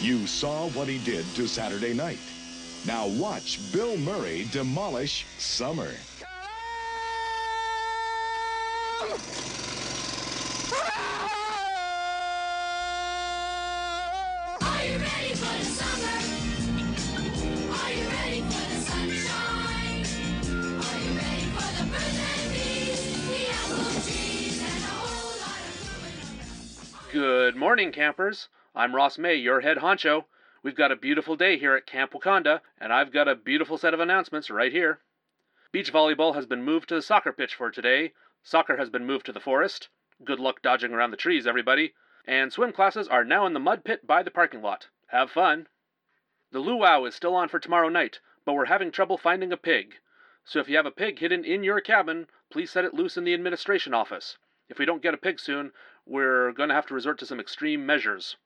You saw what he did to Saturday night. Now watch Bill Murray demolish Summer. Are you ready for the summer? Are you ready for the sunshine? Are you ready for the birds and bees, the apple trees, and a whole lot of moving Good morning, campers. I'm Ross May, your head honcho. We've got a beautiful day here at Camp Wakanda, and I've got a beautiful set of announcements right here. Beach volleyball has been moved to the soccer pitch for today. Soccer has been moved to the forest. Good luck dodging around the trees, everybody. And swim classes are now in the mud pit by the parking lot. Have fun. The luau is still on for tomorrow night, but we're having trouble finding a pig. So if you have a pig hidden in your cabin, please set it loose in the administration office. If we don't get a pig soon, we're going to have to resort to some extreme measures.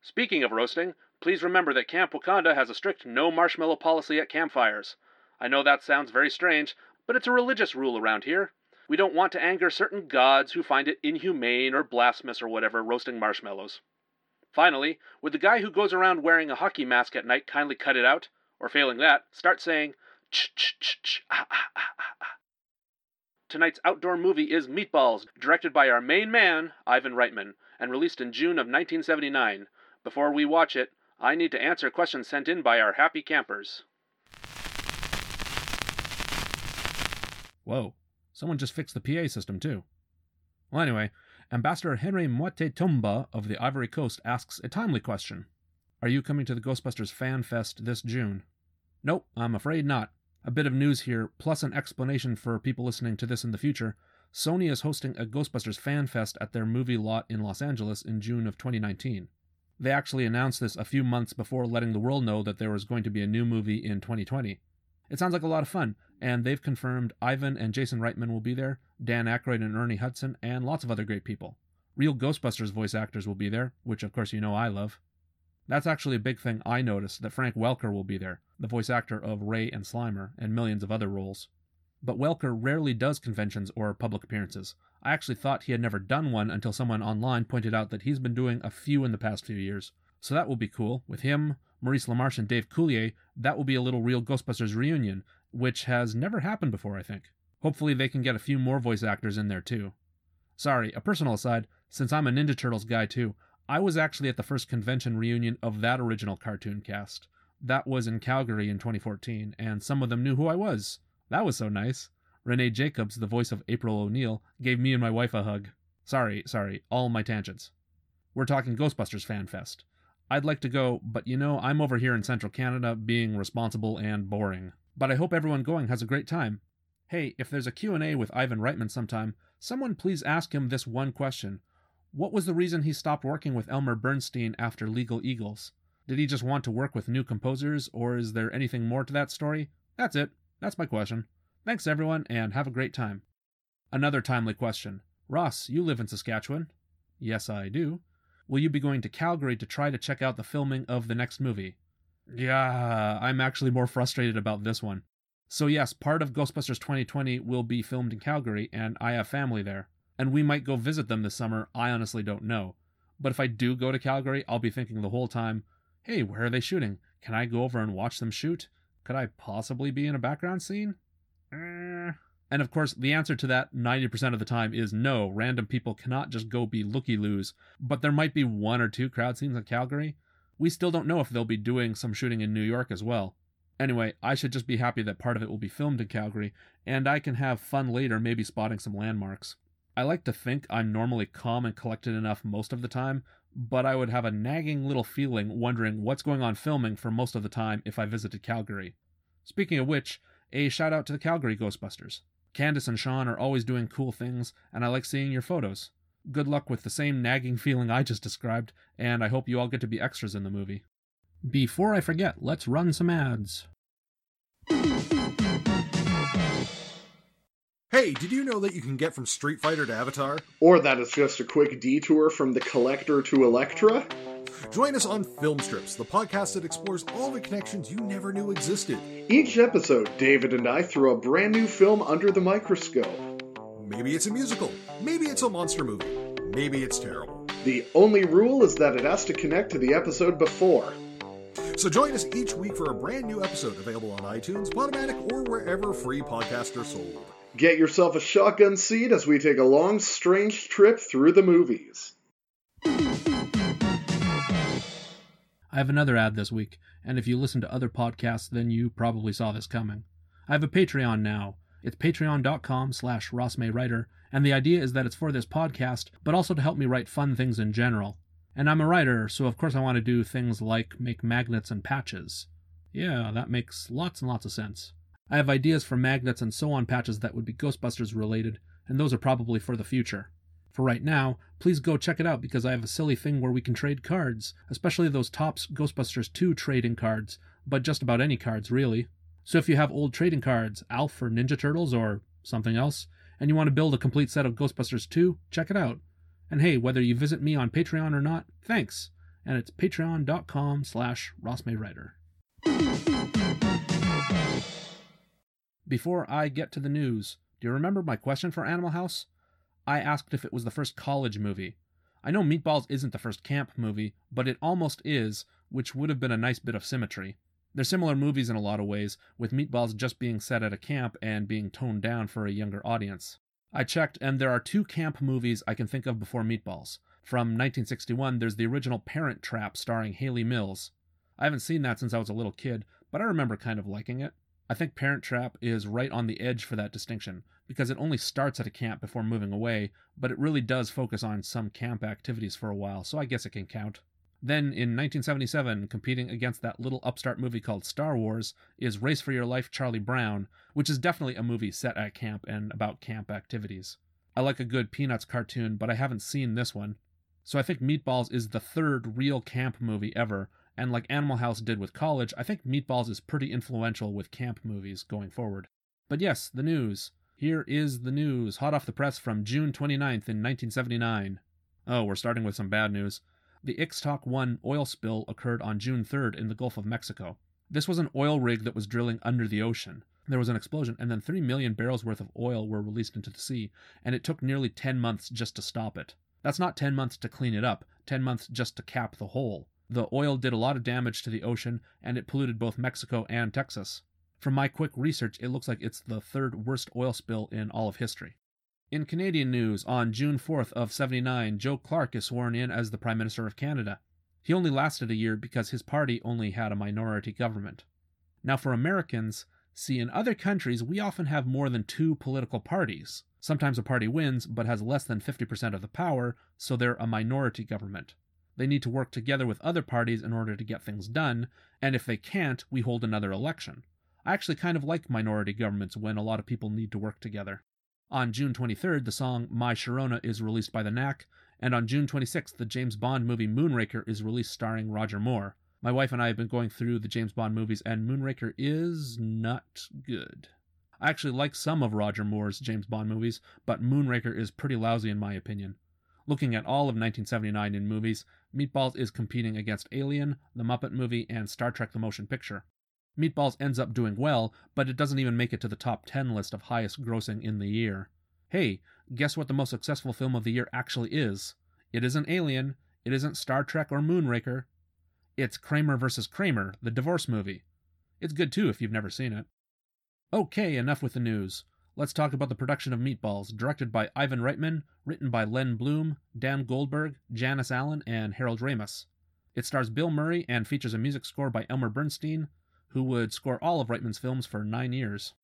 Speaking of roasting, please remember that Camp Wakanda has a strict no marshmallow policy at campfires. I know that sounds very strange, but it's a religious rule around here. We don't want to anger certain gods who find it inhumane or blasphemous or whatever roasting marshmallows. Finally, would the guy who goes around wearing a hockey mask at night kindly cut it out? Or failing that, start saying, ch ch ch ch ah ah ah ah ah. Tonight's outdoor movie is Meatballs, directed by our main man, Ivan Reitman, and released in June of 1979. Before we watch it, I need to answer questions sent in by our happy campers. Whoa, someone just fixed the PA system too. Well, anyway, Ambassador Henry Moite Tumba of the Ivory Coast asks a timely question Are you coming to the Ghostbusters Fan Fest this June? Nope, I'm afraid not. A bit of news here, plus an explanation for people listening to this in the future. Sony is hosting a Ghostbusters Fan Fest at their movie lot in Los Angeles in June of 2019. They actually announced this a few months before letting the world know that there was going to be a new movie in 2020. It sounds like a lot of fun, and they've confirmed Ivan and Jason Reitman will be there, Dan Aykroyd and Ernie Hudson, and lots of other great people. Real Ghostbusters voice actors will be there, which of course you know I love. That's actually a big thing I noticed that Frank Welker will be there, the voice actor of Ray and Slimer, and millions of other roles. But Welker rarely does conventions or public appearances. I actually thought he had never done one until someone online pointed out that he's been doing a few in the past few years. So that will be cool. With him, Maurice LaMarche, and Dave Coulier, that will be a little real Ghostbusters reunion, which has never happened before, I think. Hopefully, they can get a few more voice actors in there too. Sorry, a personal aside, since I'm a Ninja Turtles guy too, I was actually at the first convention reunion of that original cartoon cast. That was in Calgary in 2014, and some of them knew who I was. That was so nice. Renae Jacobs, the voice of April O'Neil, gave me and my wife a hug. Sorry, sorry, all my tangents. We're talking Ghostbusters Fan Fest. I'd like to go, but you know, I'm over here in central Canada being responsible and boring. But I hope everyone going has a great time. Hey, if there's a Q&A with Ivan Reitman sometime, someone please ask him this one question. What was the reason he stopped working with Elmer Bernstein after Legal Eagles? Did he just want to work with new composers, or is there anything more to that story? That's it. That's my question. Thanks, everyone, and have a great time. Another timely question. Ross, you live in Saskatchewan. Yes, I do. Will you be going to Calgary to try to check out the filming of the next movie? Yeah, I'm actually more frustrated about this one. So, yes, part of Ghostbusters 2020 will be filmed in Calgary, and I have family there. And we might go visit them this summer, I honestly don't know. But if I do go to Calgary, I'll be thinking the whole time, hey, where are they shooting? Can I go over and watch them shoot? Could I possibly be in a background scene? And of course, the answer to that 90% of the time is no, random people cannot just go be looky loos, but there might be one or two crowd scenes in Calgary. We still don't know if they'll be doing some shooting in New York as well. Anyway, I should just be happy that part of it will be filmed in Calgary, and I can have fun later, maybe spotting some landmarks. I like to think I'm normally calm and collected enough most of the time, but I would have a nagging little feeling wondering what's going on filming for most of the time if I visited Calgary. Speaking of which, a shout out to the Calgary Ghostbusters. Candace and Sean are always doing cool things, and I like seeing your photos. Good luck with the same nagging feeling I just described, and I hope you all get to be extras in the movie. Before I forget, let's run some ads. Hey, did you know that you can get from Street Fighter to Avatar? Or that it's just a quick detour from the collector to Elektra? Join us on Film Strips, the podcast that explores all the connections you never knew existed. Each episode, David and I throw a brand new film under the microscope. Maybe it's a musical, maybe it's a monster movie, maybe it's terrible. The only rule is that it has to connect to the episode before. So join us each week for a brand new episode available on iTunes, Podomatic, or wherever free podcasts are sold. Get yourself a shotgun seat as we take a long, strange trip through the movies. I have another ad this week, and if you listen to other podcasts, then you probably saw this coming. I have a Patreon now. It's patreon.com slash rossmaywriter, and the idea is that it's for this podcast, but also to help me write fun things in general. And I'm a writer, so of course I want to do things like make magnets and patches. Yeah, that makes lots and lots of sense. I have ideas for magnets and so on patches that would be Ghostbusters related, and those are probably for the future. For right now, please go check it out because I have a silly thing where we can trade cards, especially those Topps Ghostbusters 2 trading cards, but just about any cards, really. So if you have old trading cards, ALF or Ninja Turtles or something else, and you want to build a complete set of Ghostbusters 2, check it out. And hey, whether you visit me on Patreon or not, thanks. And it's patreon.com slash rossmaywriter. Before I get to the news, do you remember my question for Animal House? I asked if it was the first college movie. I know Meatballs isn't the first camp movie, but it almost is, which would have been a nice bit of symmetry. They're similar movies in a lot of ways, with Meatballs just being set at a camp and being toned down for a younger audience. I checked, and there are two camp movies I can think of before Meatballs. From 1961, there's the original Parent Trap starring Hayley Mills. I haven't seen that since I was a little kid, but I remember kind of liking it. I think Parent Trap is right on the edge for that distinction, because it only starts at a camp before moving away, but it really does focus on some camp activities for a while, so I guess it can count. Then, in 1977, competing against that little upstart movie called Star Wars, is Race for Your Life Charlie Brown, which is definitely a movie set at camp and about camp activities. I like a good Peanuts cartoon, but I haven't seen this one. So I think Meatballs is the third real camp movie ever, and like Animal House did with college, I think Meatballs is pretty influential with camp movies going forward. But yes, the news. Here is the news, hot off the press from June 29th in 1979. Oh, we're starting with some bad news. The Ixtoc 1 oil spill occurred on June 3rd in the Gulf of Mexico. This was an oil rig that was drilling under the ocean. There was an explosion, and then 3 million barrels worth of oil were released into the sea, and it took nearly 10 months just to stop it. That's not 10 months to clean it up, 10 months just to cap the hole. The oil did a lot of damage to the ocean, and it polluted both Mexico and Texas. From my quick research, it looks like it's the third worst oil spill in all of history. In Canadian news, on June 4th of 79, Joe Clark is sworn in as the Prime Minister of Canada. He only lasted a year because his party only had a minority government. Now, for Americans, see, in other countries, we often have more than two political parties. Sometimes a party wins, but has less than 50% of the power, so they're a minority government. They need to work together with other parties in order to get things done, and if they can't, we hold another election. I actually kind of like minority governments when a lot of people need to work together. On June 23rd, the song My Sharona is released by the Knack, and on June 26th, the James Bond movie Moonraker is released starring Roger Moore. My wife and I have been going through the James Bond movies, and Moonraker is not good. I actually like some of Roger Moore's James Bond movies, but Moonraker is pretty lousy in my opinion. Looking at all of 1979 in movies, Meatballs is competing against Alien, The Muppet Movie, and Star Trek the Motion Picture. Meatballs ends up doing well, but it doesn't even make it to the top 10 list of highest grossing in the year. Hey, guess what the most successful film of the year actually is? It isn't Alien, it isn't Star Trek or Moonraker. It's Kramer vs. Kramer, the divorce movie. It's good too if you've never seen it. Okay, enough with the news. Let's talk about the production of Meatballs, directed by Ivan Reitman, written by Len Bloom, Dan Goldberg, Janice Allen, and Harold Ramis. It stars Bill Murray and features a music score by Elmer Bernstein, who would score all of Reitman's films for nine years.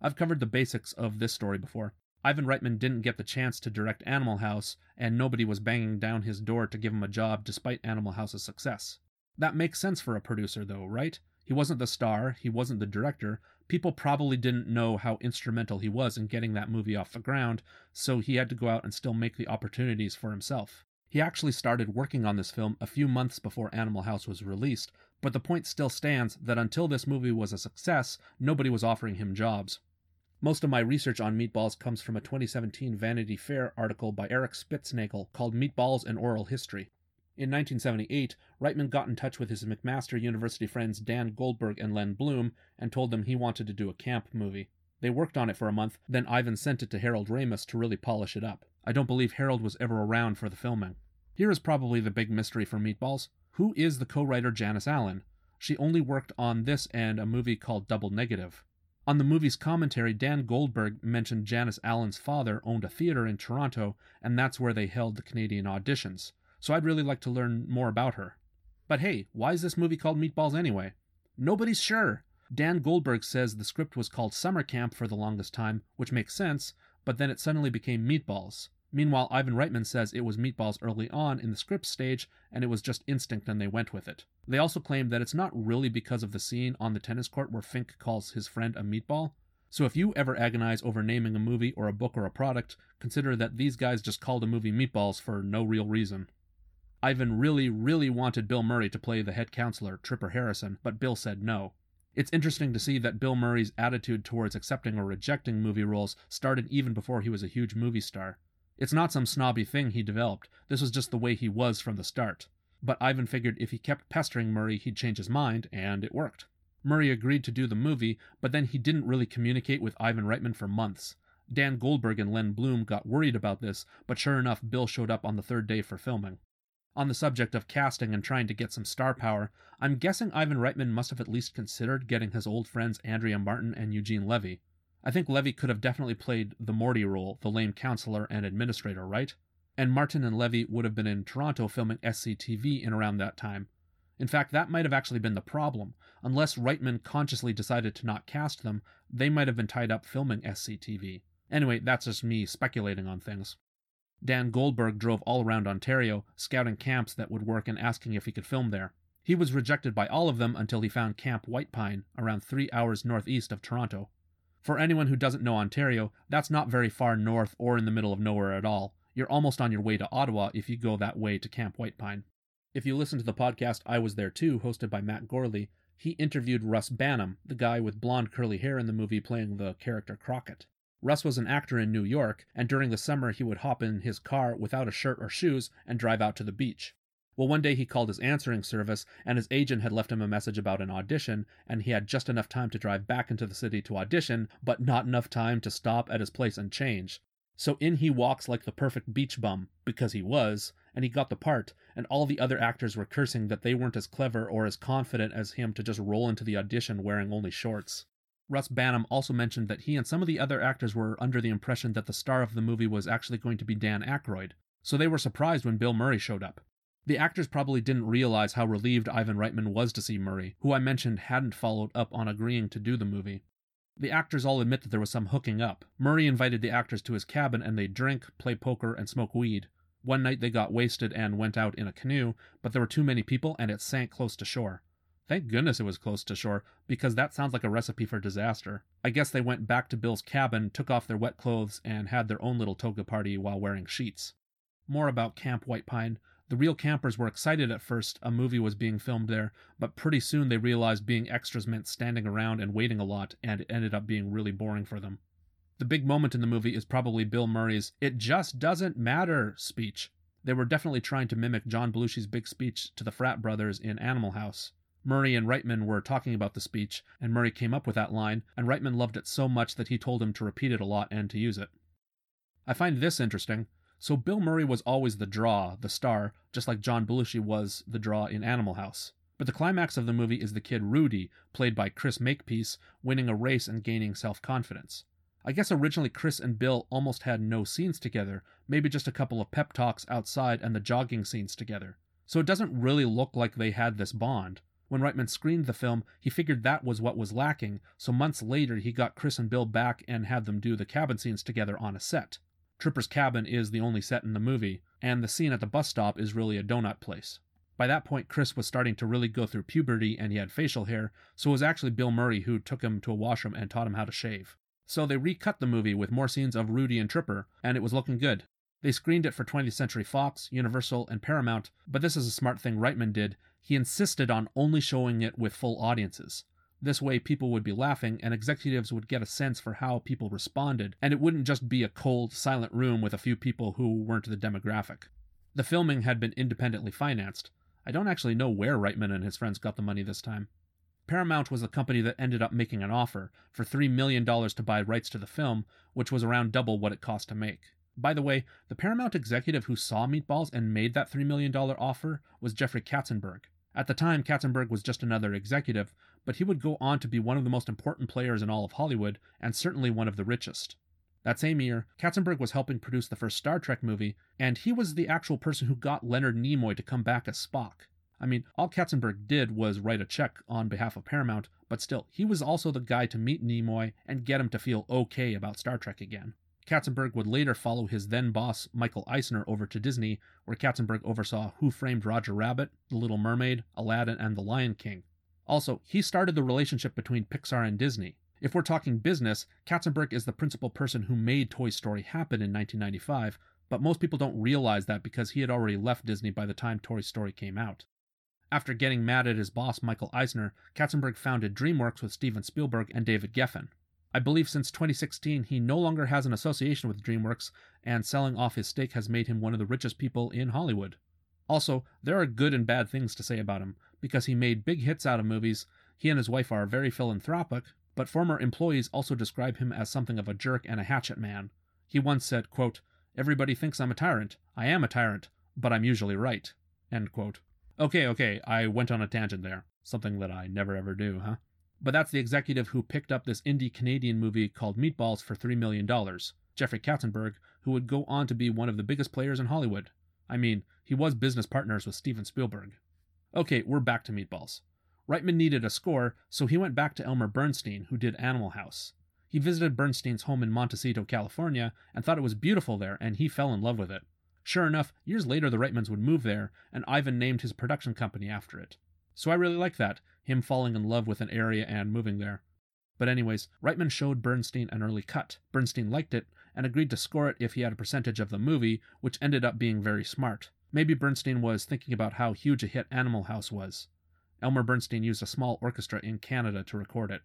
I've covered the basics of this story before. Ivan Reitman didn't get the chance to direct Animal House, and nobody was banging down his door to give him a job despite Animal House's success. That makes sense for a producer, though, right? He wasn't the star, he wasn't the director. People probably didn't know how instrumental he was in getting that movie off the ground, so he had to go out and still make the opportunities for himself. He actually started working on this film a few months before Animal House was released, but the point still stands that until this movie was a success, nobody was offering him jobs. Most of my research on Meatballs comes from a 2017 Vanity Fair article by Eric Spitznagel called Meatballs and Oral History. In 1978, Reitman got in touch with his McMaster University friends Dan Goldberg and Len Bloom and told them he wanted to do a camp movie. They worked on it for a month, then Ivan sent it to Harold Ramis to really polish it up. I don't believe Harold was ever around for the filming. Here is probably the big mystery for Meatballs. Who is the co writer Janice Allen? She only worked on this and a movie called Double Negative. On the movie's commentary, Dan Goldberg mentioned Janice Allen's father owned a theater in Toronto, and that's where they held the Canadian auditions. So I'd really like to learn more about her. But hey, why is this movie called Meatballs anyway? Nobody's sure. Dan Goldberg says the script was called Summer Camp for the longest time, which makes sense, but then it suddenly became Meatballs. Meanwhile, Ivan Reitman says it was Meatballs early on in the script stage, and it was just instinct and they went with it. They also claim that it's not really because of the scene on the tennis court where Fink calls his friend a meatball. So if you ever agonize over naming a movie or a book or a product, consider that these guys just called a movie Meatballs for no real reason. Ivan really, really wanted Bill Murray to play the head counselor, Tripper Harrison, but Bill said no. It's interesting to see that Bill Murray's attitude towards accepting or rejecting movie roles started even before he was a huge movie star. It's not some snobby thing he developed, this was just the way he was from the start. But Ivan figured if he kept pestering Murray, he'd change his mind, and it worked. Murray agreed to do the movie, but then he didn't really communicate with Ivan Reitman for months. Dan Goldberg and Len Bloom got worried about this, but sure enough, Bill showed up on the third day for filming. On the subject of casting and trying to get some star power, I'm guessing Ivan Reitman must have at least considered getting his old friends Andrea Martin and Eugene Levy. I think Levy could have definitely played the Morty role, the lame counselor and administrator, right? And Martin and Levy would have been in Toronto filming SCTV in around that time. In fact, that might have actually been the problem. Unless Reitman consciously decided to not cast them, they might have been tied up filming SCTV. Anyway, that's just me speculating on things. Dan Goldberg drove all around Ontario, scouting camps that would work and asking if he could film there. He was rejected by all of them until he found Camp White Pine, around three hours northeast of Toronto. For anyone who doesn't know Ontario, that's not very far north or in the middle of nowhere at all. You're almost on your way to Ottawa if you go that way to Camp White Pine. If you listen to the podcast I Was There Too, hosted by Matt Gourley, he interviewed Russ Banham, the guy with blonde curly hair in the movie playing the character Crockett. Russ was an actor in New York, and during the summer he would hop in his car without a shirt or shoes and drive out to the beach. Well, one day he called his answering service, and his agent had left him a message about an audition, and he had just enough time to drive back into the city to audition, but not enough time to stop at his place and change. So in he walks like the perfect beach bum, because he was, and he got the part, and all the other actors were cursing that they weren't as clever or as confident as him to just roll into the audition wearing only shorts. Russ Banham also mentioned that he and some of the other actors were under the impression that the star of the movie was actually going to be Dan Aykroyd, so they were surprised when Bill Murray showed up. The actors probably didn't realize how relieved Ivan Reitman was to see Murray, who I mentioned hadn't followed up on agreeing to do the movie. The actors all admit that there was some hooking up. Murray invited the actors to his cabin and they drink, play poker, and smoke weed. One night they got wasted and went out in a canoe, but there were too many people and it sank close to shore. Thank goodness it was close to shore, because that sounds like a recipe for disaster. I guess they went back to Bill's cabin, took off their wet clothes, and had their own little toga party while wearing sheets. More about Camp White Pine. The real campers were excited at first a movie was being filmed there, but pretty soon they realized being extras meant standing around and waiting a lot, and it ended up being really boring for them. The big moment in the movie is probably Bill Murray's It Just Doesn't Matter speech. They were definitely trying to mimic John Belushi's big speech to the frat brothers in Animal House. Murray and Reitman were talking about the speech, and Murray came up with that line, and Reitman loved it so much that he told him to repeat it a lot and to use it. I find this interesting. So Bill Murray was always the draw, the star, just like John Belushi was the draw in Animal House. But the climax of the movie is the kid Rudy, played by Chris Makepeace, winning a race and gaining self confidence. I guess originally Chris and Bill almost had no scenes together, maybe just a couple of pep talks outside and the jogging scenes together. So it doesn't really look like they had this bond. When Reitman screened the film, he figured that was what was lacking, so months later he got Chris and Bill back and had them do the cabin scenes together on a set. Tripper's cabin is the only set in the movie, and the scene at the bus stop is really a donut place. By that point, Chris was starting to really go through puberty and he had facial hair, so it was actually Bill Murray who took him to a washroom and taught him how to shave. So they recut the movie with more scenes of Rudy and Tripper, and it was looking good. They screened it for 20th Century Fox, Universal, and Paramount, but this is a smart thing Reitman did. He insisted on only showing it with full audiences. This way, people would be laughing, and executives would get a sense for how people responded, and it wouldn't just be a cold, silent room with a few people who weren't the demographic. The filming had been independently financed. I don't actually know where Reitman and his friends got the money this time. Paramount was the company that ended up making an offer for $3 million to buy rights to the film, which was around double what it cost to make. By the way, the Paramount executive who saw Meatballs and made that $3 million offer was Jeffrey Katzenberg. At the time, Katzenberg was just another executive, but he would go on to be one of the most important players in all of Hollywood and certainly one of the richest. That same year, Katzenberg was helping produce the first Star Trek movie, and he was the actual person who got Leonard Nimoy to come back as Spock. I mean, all Katzenberg did was write a check on behalf of Paramount, but still, he was also the guy to meet Nimoy and get him to feel okay about Star Trek again. Katzenberg would later follow his then boss, Michael Eisner, over to Disney, where Katzenberg oversaw Who Framed Roger Rabbit, The Little Mermaid, Aladdin, and The Lion King. Also, he started the relationship between Pixar and Disney. If we're talking business, Katzenberg is the principal person who made Toy Story happen in 1995, but most people don't realize that because he had already left Disney by the time Toy Story came out. After getting mad at his boss, Michael Eisner, Katzenberg founded DreamWorks with Steven Spielberg and David Geffen. I believe since 2016 he no longer has an association with DreamWorks, and selling off his stake has made him one of the richest people in Hollywood. Also, there are good and bad things to say about him, because he made big hits out of movies, he and his wife are very philanthropic, but former employees also describe him as something of a jerk and a hatchet man. He once said, quote, Everybody thinks I'm a tyrant. I am a tyrant, but I'm usually right. End quote. Okay, okay, I went on a tangent there. Something that I never ever do, huh? But that's the executive who picked up this indie Canadian movie called Meatballs for $3 million, Jeffrey Katzenberg, who would go on to be one of the biggest players in Hollywood. I mean, he was business partners with Steven Spielberg. Okay, we're back to Meatballs. Reitman needed a score, so he went back to Elmer Bernstein, who did Animal House. He visited Bernstein's home in Montecito, California, and thought it was beautiful there, and he fell in love with it. Sure enough, years later the Reitmans would move there, and Ivan named his production company after it. So I really like that, him falling in love with an area and moving there. But anyways, Reitman showed Bernstein an early cut. Bernstein liked it and agreed to score it if he had a percentage of the movie, which ended up being very smart. Maybe Bernstein was thinking about how huge a hit Animal House was. Elmer Bernstein used a small orchestra in Canada to record it.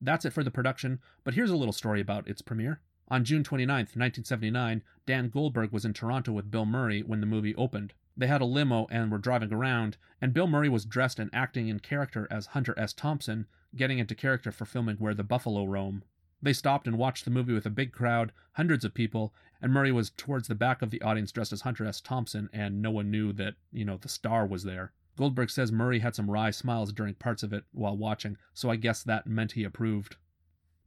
That's it for the production, but here's a little story about its premiere. On June 29, 1979, Dan Goldberg was in Toronto with Bill Murray when the movie opened. They had a limo and were driving around, and Bill Murray was dressed and acting in character as Hunter S. Thompson, getting into character for filming Where the Buffalo Roam. They stopped and watched the movie with a big crowd, hundreds of people, and Murray was towards the back of the audience dressed as Hunter S. Thompson, and no one knew that, you know, the star was there. Goldberg says Murray had some wry smiles during parts of it while watching, so I guess that meant he approved.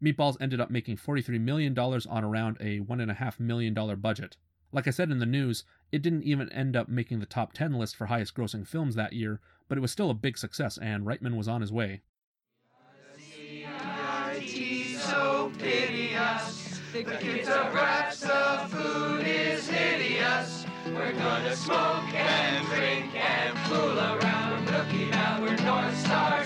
Meatballs ended up making $43 million on around a $1.5 million budget. Like I said in the news, it didn't even end up making the top 10 list for highest grossing films that year, but it was still a big success, and Reitman was on his way. So piteous. The kids are brats, the food is hideous. We're gonna smoke and drink and fool around. Looking out, we're North Star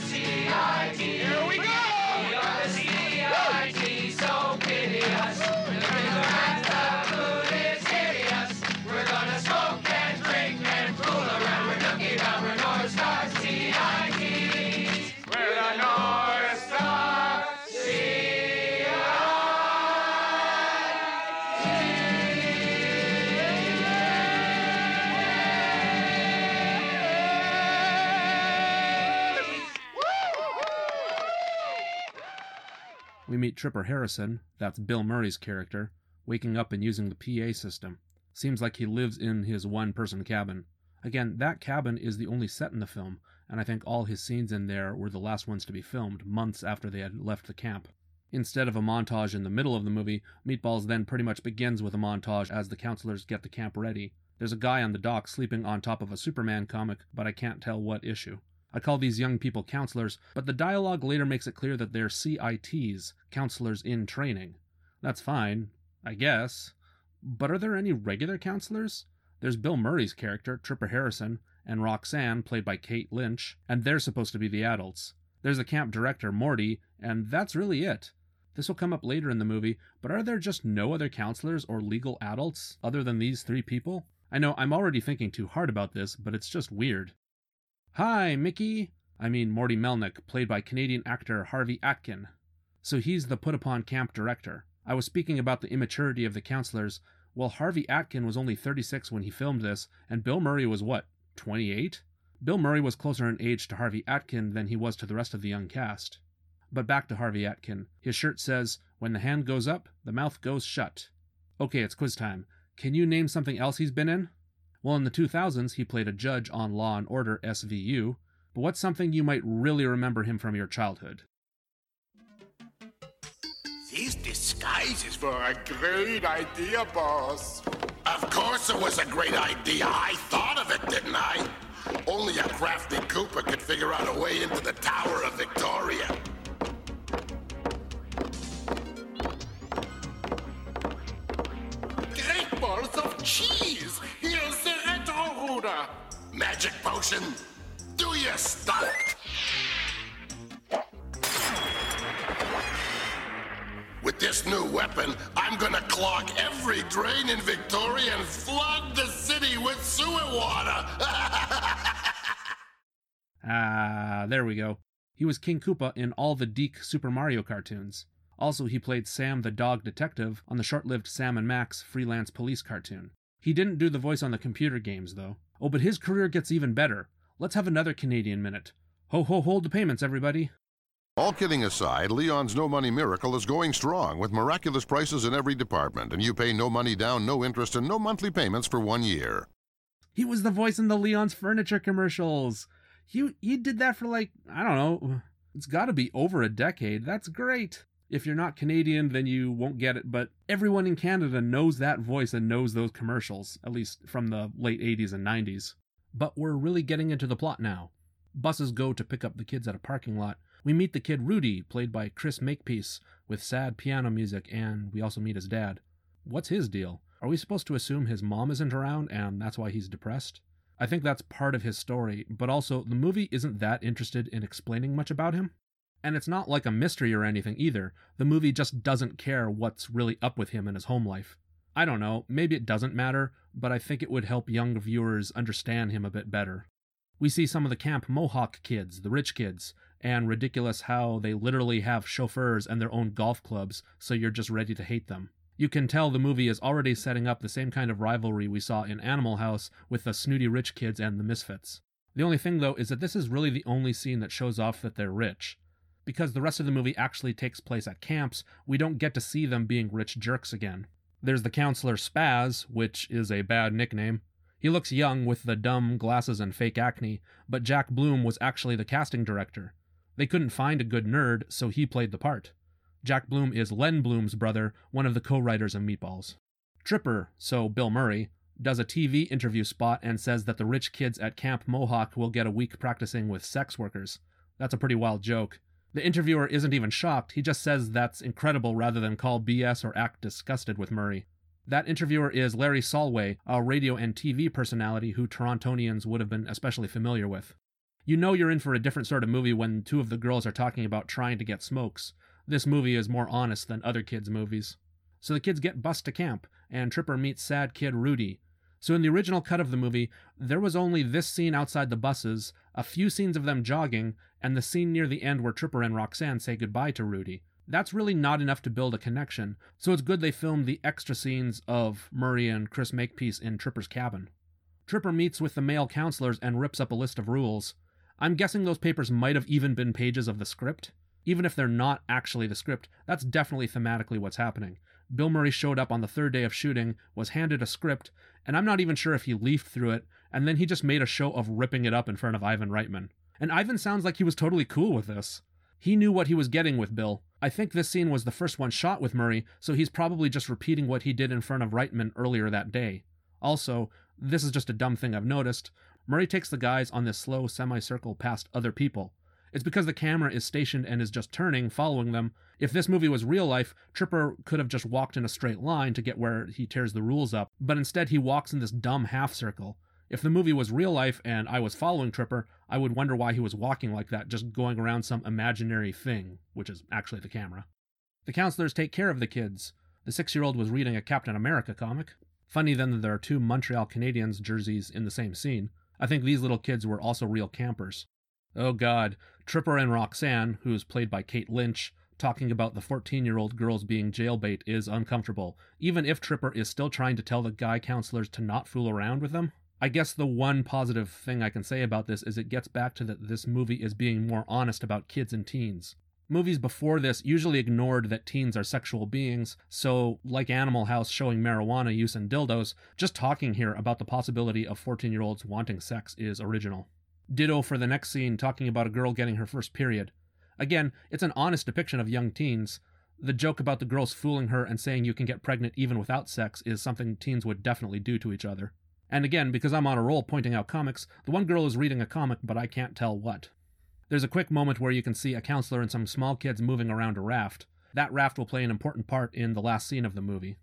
meet Tripper Harrison, that's Bill Murray's character, waking up and using the PA system. Seems like he lives in his one person cabin. Again, that cabin is the only set in the film, and I think all his scenes in there were the last ones to be filmed, months after they had left the camp. Instead of a montage in the middle of the movie, Meatballs then pretty much begins with a montage as the counselors get the camp ready. There's a guy on the dock sleeping on top of a Superman comic, but I can't tell what issue. I call these young people counselors, but the dialogue later makes it clear that they're CITs, counselors in training. That's fine, I guess. But are there any regular counselors? There's Bill Murray's character, Tripper Harrison, and Roxanne, played by Kate Lynch, and they're supposed to be the adults. There's the camp director, Morty, and that's really it. This will come up later in the movie, but are there just no other counselors or legal adults other than these three people? I know I'm already thinking too hard about this, but it's just weird. Hi, Mickey! I mean Morty Melnick, played by Canadian actor Harvey Atkin. So he's the put upon camp director. I was speaking about the immaturity of the counselors. Well, Harvey Atkin was only 36 when he filmed this, and Bill Murray was what, 28? Bill Murray was closer in age to Harvey Atkin than he was to the rest of the young cast. But back to Harvey Atkin. His shirt says, When the hand goes up, the mouth goes shut. Okay, it's quiz time. Can you name something else he's been in? Well, in the 2000s, he played a judge on Law and Order SVU, but what's something you might really remember him from your childhood? These disguises were a great idea, boss. Of course it was a great idea. I thought of it, didn't I? Only a crafty Koopa could figure out a way into the Tower of Victoria. Great balls of cheese! Magic potion, do your stunt. With this new weapon, I'm gonna clog every drain in Victoria and flood the city with sewer water. Ah, there we go. He was King Koopa in all the DiC Super Mario cartoons. Also, he played Sam the Dog Detective on the short lived Sam and Max freelance police cartoon. He didn't do the voice on the computer games, though. Oh, but his career gets even better. Let's have another Canadian minute. Ho ho hold the payments, everybody. All kidding aside, Leon's No Money Miracle is going strong with miraculous prices in every department, and you pay no money down, no interest, and no monthly payments for one year. He was the voice in the Leon's Furniture commercials. He he did that for like, I don't know, it's got to be over a decade. That's great. If you're not Canadian, then you won't get it, but everyone in Canada knows that voice and knows those commercials, at least from the late 80s and 90s. But we're really getting into the plot now. Buses go to pick up the kids at a parking lot. We meet the kid Rudy, played by Chris Makepeace, with sad piano music, and we also meet his dad. What's his deal? Are we supposed to assume his mom isn't around and that's why he's depressed? I think that's part of his story, but also the movie isn't that interested in explaining much about him. And it's not like a mystery or anything either. The movie just doesn't care what's really up with him in his home life. I don't know, maybe it doesn't matter, but I think it would help young viewers understand him a bit better. We see some of the Camp Mohawk kids, the rich kids, and ridiculous how they literally have chauffeurs and their own golf clubs, so you're just ready to hate them. You can tell the movie is already setting up the same kind of rivalry we saw in Animal House with the snooty rich kids and the misfits. The only thing, though, is that this is really the only scene that shows off that they're rich. Because the rest of the movie actually takes place at camps, we don't get to see them being rich jerks again. There's the counselor Spaz, which is a bad nickname. He looks young with the dumb glasses and fake acne, but Jack Bloom was actually the casting director. They couldn't find a good nerd, so he played the part. Jack Bloom is Len Bloom's brother, one of the co writers of Meatballs. Tripper, so Bill Murray, does a TV interview spot and says that the rich kids at Camp Mohawk will get a week practicing with sex workers. That's a pretty wild joke. The interviewer isn't even shocked, he just says that's incredible rather than call BS or act disgusted with Murray. That interviewer is Larry Solway, a radio and TV personality who Torontonians would have been especially familiar with. You know you're in for a different sort of movie when two of the girls are talking about trying to get smokes. This movie is more honest than other kids' movies. So the kids get bused to camp, and Tripper meets sad kid Rudy. So in the original cut of the movie, there was only this scene outside the buses, a few scenes of them jogging, and the scene near the end where Tripper and Roxanne say goodbye to Rudy. That's really not enough to build a connection, so it's good they filmed the extra scenes of Murray and Chris Makepeace in Tripper's cabin. Tripper meets with the male counselors and rips up a list of rules. I'm guessing those papers might have even been pages of the script. Even if they're not actually the script, that's definitely thematically what's happening. Bill Murray showed up on the third day of shooting, was handed a script, and I'm not even sure if he leafed through it, and then he just made a show of ripping it up in front of Ivan Reitman. And Ivan sounds like he was totally cool with this. He knew what he was getting with Bill. I think this scene was the first one shot with Murray, so he's probably just repeating what he did in front of Reitman earlier that day. Also, this is just a dumb thing I've noticed. Murray takes the guys on this slow semicircle past other people. It's because the camera is stationed and is just turning, following them. If this movie was real life, Tripper could have just walked in a straight line to get where he tears the rules up, but instead he walks in this dumb half circle. If the movie was real life and I was following Tripper, I would wonder why he was walking like that, just going around some imaginary thing, which is actually the camera. The counselors take care of the kids. The six year old was reading a Captain America comic. Funny then that there are two Montreal Canadiens jerseys in the same scene. I think these little kids were also real campers. Oh god, Tripper and Roxanne, who's played by Kate Lynch, talking about the 14 year old girls being jailbait is uncomfortable, even if Tripper is still trying to tell the guy counselors to not fool around with them. I guess the one positive thing I can say about this is it gets back to that this movie is being more honest about kids and teens. Movies before this usually ignored that teens are sexual beings, so, like Animal House showing marijuana use and dildos, just talking here about the possibility of 14 year olds wanting sex is original. Ditto for the next scene talking about a girl getting her first period. Again, it's an honest depiction of young teens. The joke about the girls fooling her and saying you can get pregnant even without sex is something teens would definitely do to each other. And again, because I'm on a roll pointing out comics, the one girl is reading a comic, but I can't tell what. There's a quick moment where you can see a counselor and some small kids moving around a raft. That raft will play an important part in the last scene of the movie.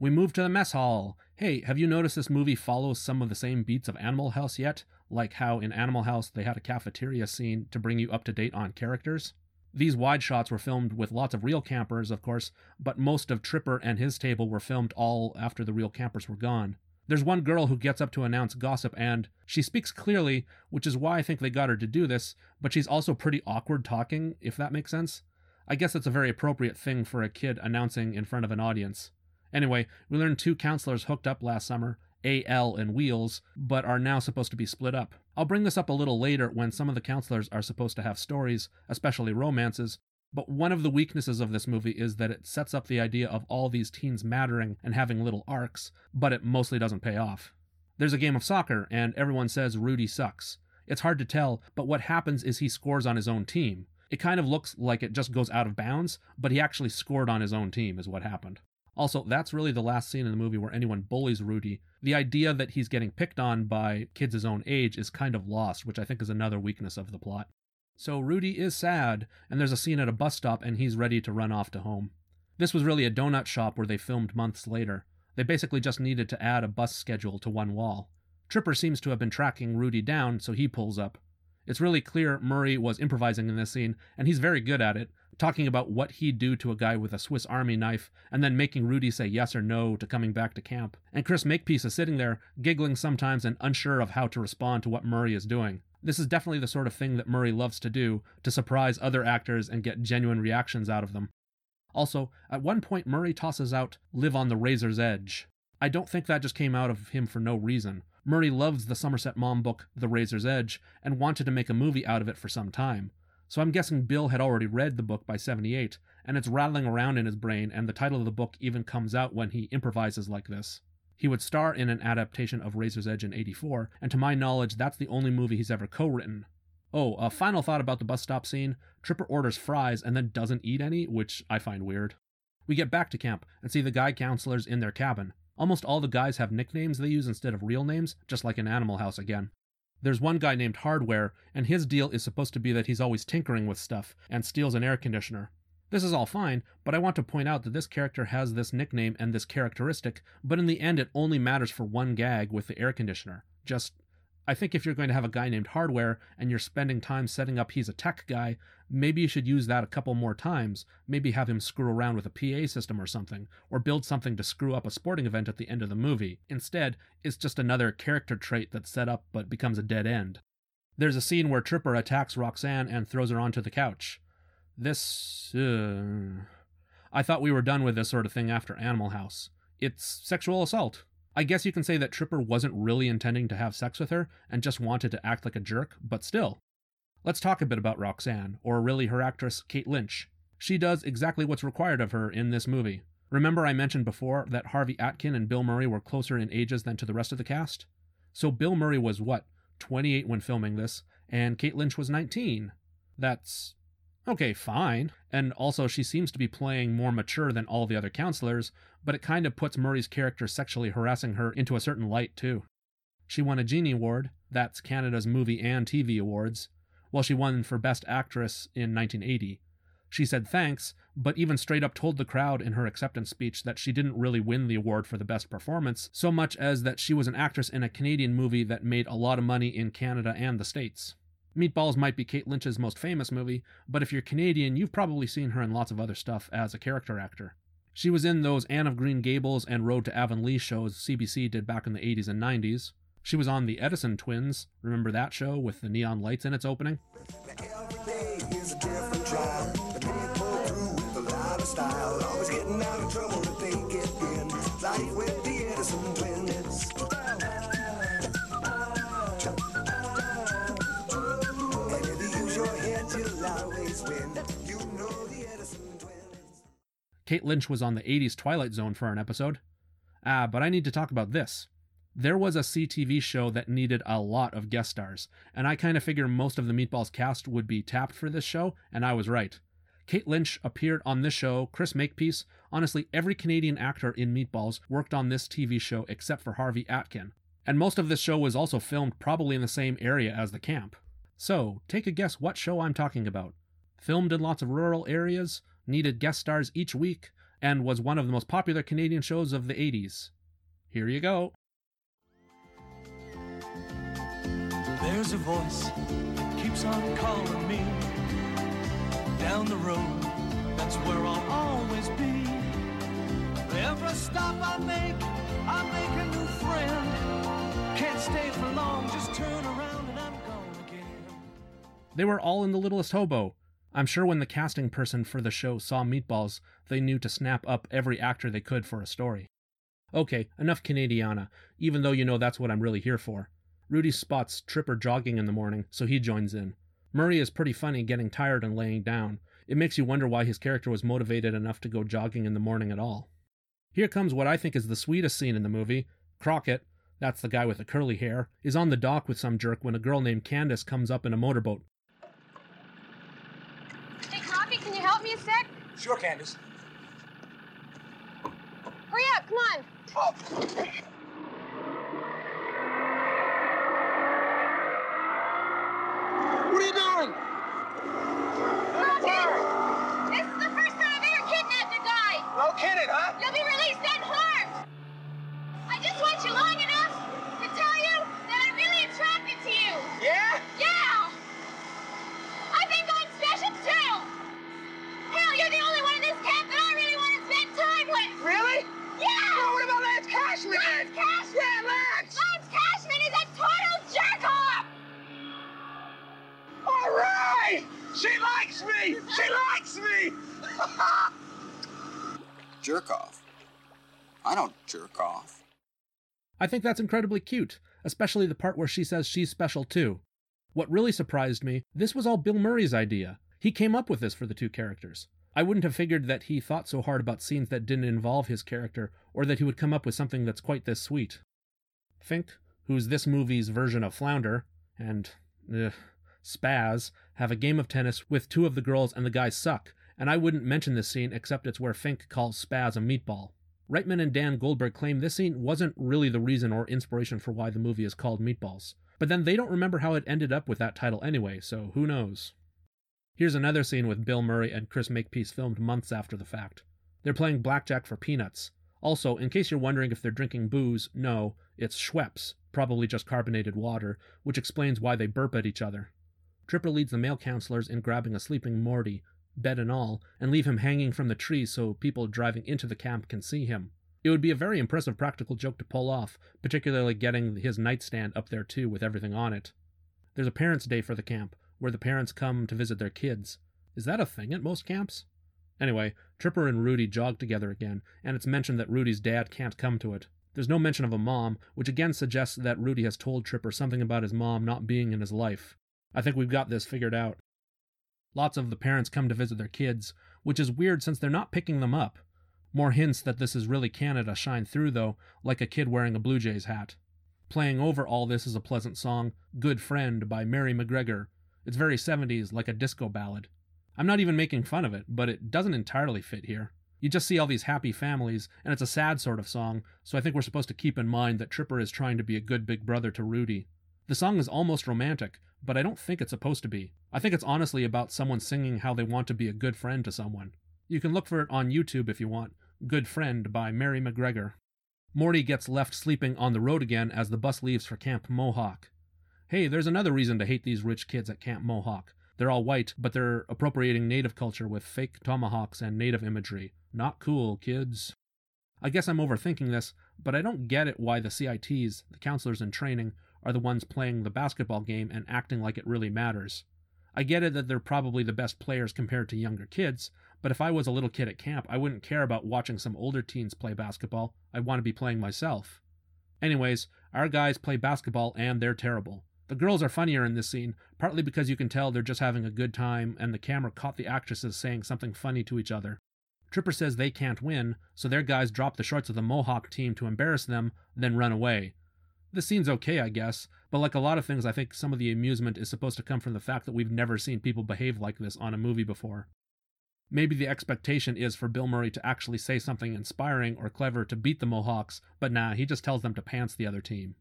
We move to the mess hall. Hey, have you noticed this movie follows some of the same beats of Animal House yet? Like how in Animal House they had a cafeteria scene to bring you up to date on characters? These wide shots were filmed with lots of real campers, of course, but most of Tripper and his table were filmed all after the real campers were gone. There's one girl who gets up to announce gossip, and she speaks clearly, which is why I think they got her to do this, but she's also pretty awkward talking, if that makes sense. I guess it's a very appropriate thing for a kid announcing in front of an audience. Anyway, we learned two counselors hooked up last summer, AL and Wheels, but are now supposed to be split up. I'll bring this up a little later when some of the counselors are supposed to have stories, especially romances, but one of the weaknesses of this movie is that it sets up the idea of all these teens mattering and having little arcs, but it mostly doesn't pay off. There's a game of soccer, and everyone says Rudy sucks. It's hard to tell, but what happens is he scores on his own team. It kind of looks like it just goes out of bounds, but he actually scored on his own team, is what happened. Also, that's really the last scene in the movie where anyone bullies Rudy. The idea that he's getting picked on by kids his own age is kind of lost, which I think is another weakness of the plot. So Rudy is sad, and there's a scene at a bus stop, and he's ready to run off to home. This was really a donut shop where they filmed months later. They basically just needed to add a bus schedule to one wall. Tripper seems to have been tracking Rudy down, so he pulls up. It's really clear Murray was improvising in this scene, and he's very good at it, talking about what he'd do to a guy with a Swiss Army knife, and then making Rudy say yes or no to coming back to camp. And Chris Makepeace is sitting there, giggling sometimes and unsure of how to respond to what Murray is doing. This is definitely the sort of thing that Murray loves to do, to surprise other actors and get genuine reactions out of them. Also, at one point, Murray tosses out, Live on the Razor's Edge. I don't think that just came out of him for no reason. Murray loves the Somerset Maugham book, The Razor's Edge, and wanted to make a movie out of it for some time. So I'm guessing Bill had already read the book by 78, and it's rattling around in his brain, and the title of the book even comes out when he improvises like this. He would star in an adaptation of Razor's Edge in 84, and to my knowledge, that's the only movie he's ever co written. Oh, a final thought about the bus stop scene Tripper orders fries and then doesn't eat any, which I find weird. We get back to camp and see the guy counselors in their cabin. Almost all the guys have nicknames they use instead of real names, just like in Animal House again. There's one guy named Hardware, and his deal is supposed to be that he's always tinkering with stuff and steals an air conditioner. This is all fine, but I want to point out that this character has this nickname and this characteristic, but in the end it only matters for one gag with the air conditioner. Just, I think if you're going to have a guy named Hardware and you're spending time setting up he's a tech guy, maybe you should use that a couple more times. Maybe have him screw around with a PA system or something, or build something to screw up a sporting event at the end of the movie. Instead, it's just another character trait that's set up but becomes a dead end. There's a scene where Tripper attacks Roxanne and throws her onto the couch. This. Uh, I thought we were done with this sort of thing after Animal House. It's sexual assault. I guess you can say that Tripper wasn't really intending to have sex with her and just wanted to act like a jerk, but still. Let's talk a bit about Roxanne, or really her actress, Kate Lynch. She does exactly what's required of her in this movie. Remember, I mentioned before that Harvey Atkin and Bill Murray were closer in ages than to the rest of the cast? So Bill Murray was what, 28 when filming this, and Kate Lynch was 19. That's okay, fine. And also, she seems to be playing more mature than all the other counselors, but it kind of puts Murray's character sexually harassing her into a certain light, too. She won a Genie Award, that's Canada's Movie and TV Awards, while she won for Best Actress in 1980. She said thanks, but even straight up told the crowd in her acceptance speech that she didn't really win the award for the best performance, so much as that she was an actress in a Canadian movie that made a lot of money in Canada and the States. Meatballs might be Kate Lynch's most famous movie, but if you're Canadian, you've probably seen her in lots of other stuff as a character actor. She was in those Anne of Green Gables and Road to Avonlea shows CBC did back in the 80s and 90s. She was on The Edison Twins, remember that show with the neon lights in its opening? Kate Lynch was on the 80s Twilight Zone for an episode. Ah, but I need to talk about this. There was a CTV show that needed a lot of guest stars, and I kind of figure most of the Meatballs cast would be tapped for this show, and I was right. Kate Lynch appeared on this show, Chris Makepeace. Honestly, every Canadian actor in Meatballs worked on this TV show except for Harvey Atkin. And most of this show was also filmed probably in the same area as the camp. So, take a guess what show I'm talking about. Filmed in lots of rural areas, needed guest stars each week, and was one of the most popular Canadian shows of the 80s. Here you go. There's a voice keeps on calling me down the road. That's where I'll always be. Every stop I make, I make a new friend. Can't stay for long, just turn around and I'm gone again. They were all in The Littlest Hobo. I'm sure when the casting person for the show saw Meatballs, they knew to snap up every actor they could for a story. Okay, enough Canadiana, even though you know that's what I'm really here for. Rudy spots Tripper jogging in the morning, so he joins in. Murray is pretty funny getting tired and laying down. It makes you wonder why his character was motivated enough to go jogging in the morning at all. Here comes what I think is the sweetest scene in the movie. Crockett, that's the guy with the curly hair, is on the dock with some jerk when a girl named Candace comes up in a motorboat. Hey, Crockett, can you help me a sec? Sure, Candace. Hurry up, come on. What Jerk off. I don't jerk off. I think that's incredibly cute, especially the part where she says she's special too. What really surprised me, this was all Bill Murray's idea. He came up with this for the two characters. I wouldn't have figured that he thought so hard about scenes that didn't involve his character, or that he would come up with something that's quite this sweet. Fink, who's this movie's version of Flounder, and ugh, Spaz, have a game of tennis with two of the girls and the guys suck, and I wouldn't mention this scene except it's where Fink calls Spaz a meatball. Reitman and Dan Goldberg claim this scene wasn't really the reason or inspiration for why the movie is called Meatballs. But then they don't remember how it ended up with that title anyway, so who knows? Here's another scene with Bill Murray and Chris Makepeace filmed months after the fact. They're playing blackjack for peanuts. Also, in case you're wondering if they're drinking booze, no, it's Schweppes, probably just carbonated water, which explains why they burp at each other. Tripper leads the male counselors in grabbing a sleeping Morty, bed and all, and leave him hanging from the tree so people driving into the camp can see him. It would be a very impressive practical joke to pull off, particularly getting his nightstand up there too with everything on it. There's a parents' day for the camp, where the parents come to visit their kids. Is that a thing at most camps? Anyway, Tripper and Rudy jog together again, and it's mentioned that Rudy's dad can't come to it. There's no mention of a mom, which again suggests that Rudy has told Tripper something about his mom not being in his life. I think we've got this figured out. Lots of the parents come to visit their kids, which is weird since they're not picking them up. More hints that this is really Canada shine through, though, like a kid wearing a Blue Jays hat. Playing over all this is a pleasant song, Good Friend by Mary MacGregor. It's very 70s, like a disco ballad. I'm not even making fun of it, but it doesn't entirely fit here. You just see all these happy families, and it's a sad sort of song, so I think we're supposed to keep in mind that Tripper is trying to be a good big brother to Rudy. The song is almost romantic, but I don't think it's supposed to be. I think it's honestly about someone singing how they want to be a good friend to someone. You can look for it on YouTube if you want. Good Friend by Mary MacGregor. Morty gets left sleeping on the road again as the bus leaves for Camp Mohawk. Hey, there's another reason to hate these rich kids at Camp Mohawk. They're all white, but they're appropriating native culture with fake tomahawks and native imagery. Not cool, kids. I guess I'm overthinking this, but I don't get it why the CITs, the counselors in training, are the ones playing the basketball game and acting like it really matters. I get it that they're probably the best players compared to younger kids, but if I was a little kid at camp, I wouldn't care about watching some older teens play basketball. I'd want to be playing myself. Anyways, our guys play basketball and they're terrible. The girls are funnier in this scene, partly because you can tell they're just having a good time and the camera caught the actresses saying something funny to each other. Tripper says they can't win, so their guys drop the shorts of the Mohawk team to embarrass them, then run away. This scene's okay, I guess, but like a lot of things, I think some of the amusement is supposed to come from the fact that we've never seen people behave like this on a movie before. Maybe the expectation is for Bill Murray to actually say something inspiring or clever to beat the Mohawks, but nah, he just tells them to pants the other team.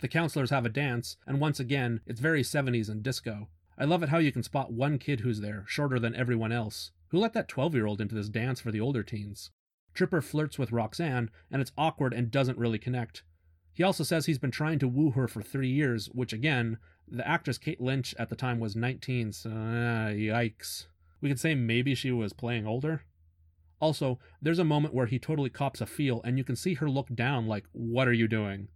The counselors have a dance, and once again, it's very 70s and disco. I love it how you can spot one kid who's there, shorter than everyone else. Who let that 12 year old into this dance for the older teens? Tripper flirts with Roxanne, and it's awkward and doesn't really connect. He also says he's been trying to woo her for three years, which again, the actress Kate Lynch at the time was 19, so uh, yikes. We could say maybe she was playing older. Also, there's a moment where he totally cops a feel, and you can see her look down like, What are you doing?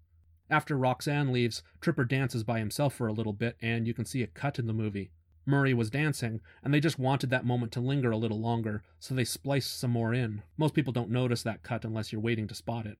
After Roxanne leaves, Tripper dances by himself for a little bit, and you can see a cut in the movie. Murray was dancing, and they just wanted that moment to linger a little longer, so they spliced some more in. Most people don't notice that cut unless you're waiting to spot it.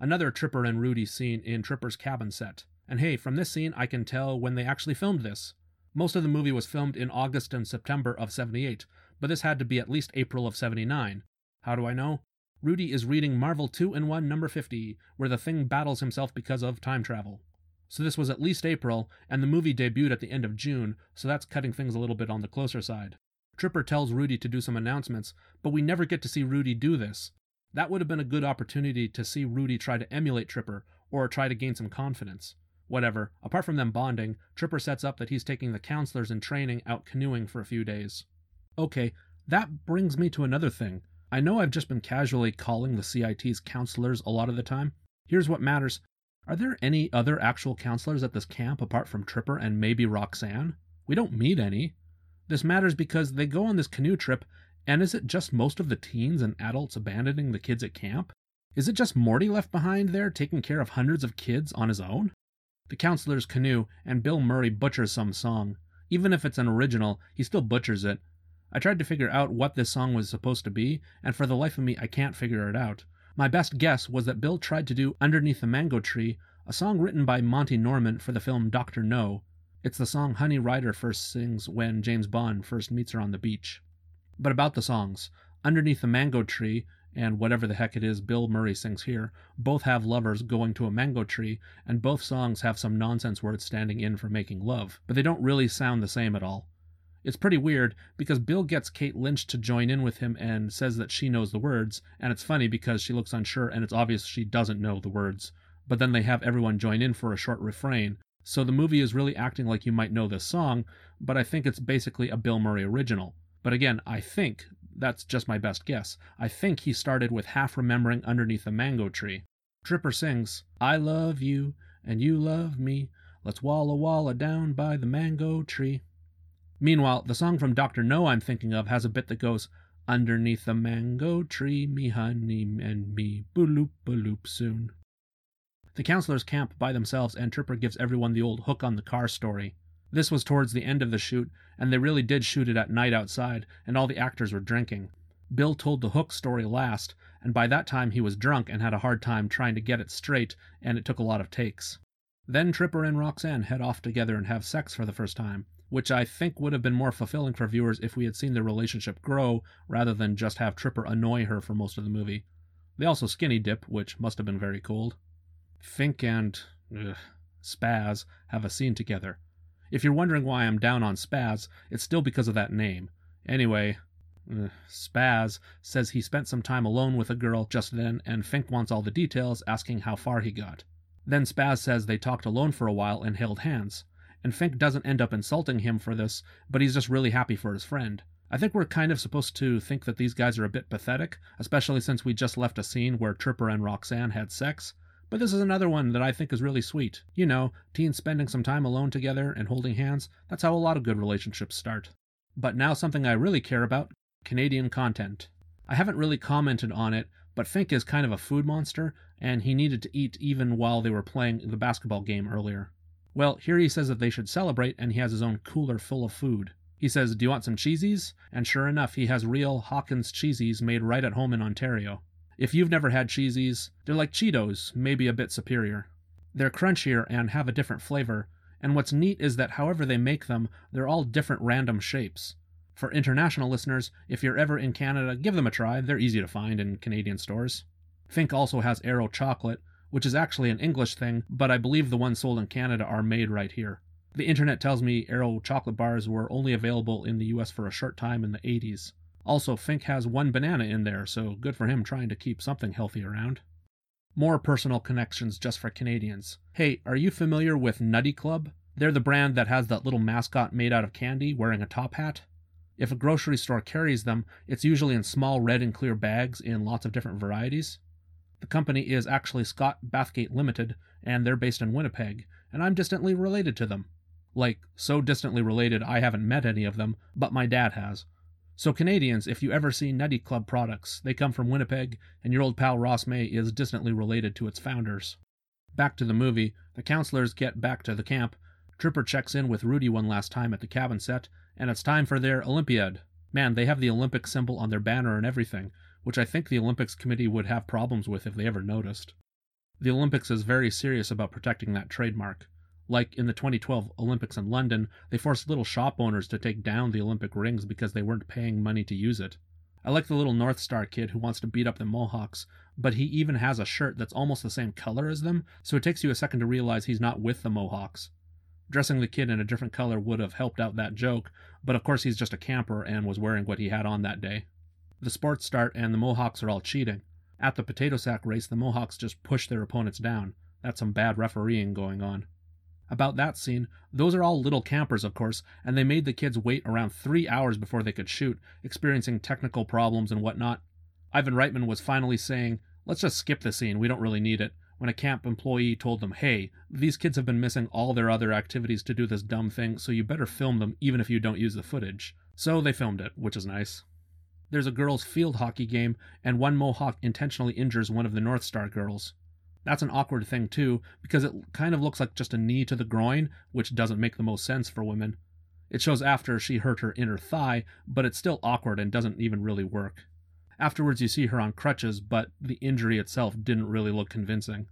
Another Tripper and Rudy scene in Tripper's cabin set. And hey, from this scene, I can tell when they actually filmed this. Most of the movie was filmed in August and September of 78, but this had to be at least April of 79. How do I know? Rudy is reading Marvel 2 in 1 number 50, where the thing battles himself because of time travel. So this was at least April, and the movie debuted at the end of June, so that's cutting things a little bit on the closer side. Tripper tells Rudy to do some announcements, but we never get to see Rudy do this. That would have been a good opportunity to see Rudy try to emulate Tripper, or try to gain some confidence. Whatever, apart from them bonding, Tripper sets up that he's taking the counselors in training out canoeing for a few days. Okay, that brings me to another thing. I know I've just been casually calling the CIT's counselors a lot of the time. Here's what matters. Are there any other actual counselors at this camp apart from Tripper and maybe Roxanne? We don't meet any. This matters because they go on this canoe trip, and is it just most of the teens and adults abandoning the kids at camp? Is it just Morty left behind there taking care of hundreds of kids on his own? The counselors canoe, and Bill Murray butchers some song. Even if it's an original, he still butchers it. I tried to figure out what this song was supposed to be, and for the life of me, I can't figure it out. My best guess was that Bill tried to do Underneath the Mango Tree, a song written by Monty Norman for the film Dr. No. It's the song Honey Ryder first sings when James Bond first meets her on the beach. But about the songs Underneath the Mango Tree and whatever the heck it is Bill Murray sings here, both have lovers going to a mango tree, and both songs have some nonsense words standing in for making love, but they don't really sound the same at all. It's pretty weird because Bill gets Kate Lynch to join in with him and says that she knows the words, and it's funny because she looks unsure and it's obvious she doesn't know the words. But then they have everyone join in for a short refrain, so the movie is really acting like you might know this song, but I think it's basically a Bill Murray original. But again, I think that's just my best guess. I think he started with half remembering underneath the mango tree. Tripper sings, I love you, and you love me. Let's walla walla down by the mango tree. Meanwhile, the song from Dr. No I'm thinking of has a bit that goes, Underneath the mango tree, me honey and me, booloop loop soon. The counselors camp by themselves, and Tripper gives everyone the old hook on the car story. This was towards the end of the shoot, and they really did shoot it at night outside, and all the actors were drinking. Bill told the hook story last, and by that time he was drunk and had a hard time trying to get it straight, and it took a lot of takes. Then Tripper and Roxanne head off together and have sex for the first time, which I think would have been more fulfilling for viewers if we had seen their relationship grow rather than just have Tripper annoy her for most of the movie. They also skinny dip, which must have been very cold. Fink and ugh, Spaz have a scene together. If you're wondering why I'm down on Spaz, it's still because of that name. Anyway, Spaz says he spent some time alone with a girl just then, and Fink wants all the details, asking how far he got. Then Spaz says they talked alone for a while and held hands. And Fink doesn't end up insulting him for this, but he's just really happy for his friend. I think we're kind of supposed to think that these guys are a bit pathetic, especially since we just left a scene where Tripper and Roxanne had sex. But this is another one that I think is really sweet. You know, teens spending some time alone together and holding hands, that's how a lot of good relationships start. But now something I really care about Canadian content. I haven't really commented on it, but Fink is kind of a food monster, and he needed to eat even while they were playing the basketball game earlier. Well, here he says that they should celebrate, and he has his own cooler full of food. He says, Do you want some cheesies? And sure enough, he has real Hawkins cheesies made right at home in Ontario. If you've never had cheesies, they're like Cheetos, maybe a bit superior. They're crunchier and have a different flavor, and what's neat is that however they make them, they're all different random shapes. For international listeners, if you're ever in Canada, give them a try. They're easy to find in Canadian stores. Fink also has Aero chocolate, which is actually an English thing, but I believe the ones sold in Canada are made right here. The internet tells me Aero chocolate bars were only available in the US for a short time in the 80s. Also, Fink has one banana in there, so good for him trying to keep something healthy around. More personal connections just for Canadians. Hey, are you familiar with Nutty Club? They're the brand that has that little mascot made out of candy wearing a top hat. If a grocery store carries them, it's usually in small red and clear bags in lots of different varieties. The company is actually Scott Bathgate Limited, and they're based in Winnipeg, and I'm distantly related to them. Like, so distantly related I haven't met any of them, but my dad has. So, Canadians, if you ever see Nutty Club products, they come from Winnipeg, and your old pal Ross May is distantly related to its founders. Back to the movie, the counselors get back to the camp. Tripper checks in with Rudy one last time at the cabin set, and it's time for their Olympiad. Man, they have the Olympic symbol on their banner and everything, which I think the Olympics Committee would have problems with if they ever noticed. The Olympics is very serious about protecting that trademark. Like in the 2012 Olympics in London, they forced little shop owners to take down the Olympic rings because they weren't paying money to use it. I like the little North Star kid who wants to beat up the Mohawks, but he even has a shirt that's almost the same color as them, so it takes you a second to realize he's not with the Mohawks. Dressing the kid in a different color would have helped out that joke, but of course he's just a camper and was wearing what he had on that day. The sports start and the Mohawks are all cheating. At the potato sack race, the Mohawks just push their opponents down. That's some bad refereeing going on. About that scene, those are all little campers, of course, and they made the kids wait around three hours before they could shoot, experiencing technical problems and whatnot. Ivan Reitman was finally saying, Let's just skip the scene, we don't really need it, when a camp employee told them, Hey, these kids have been missing all their other activities to do this dumb thing, so you better film them even if you don't use the footage. So they filmed it, which is nice. There's a girls' field hockey game, and one Mohawk intentionally injures one of the North Star girls. That's an awkward thing, too, because it kind of looks like just a knee to the groin, which doesn't make the most sense for women. It shows after she hurt her inner thigh, but it's still awkward and doesn't even really work. Afterwards, you see her on crutches, but the injury itself didn't really look convincing.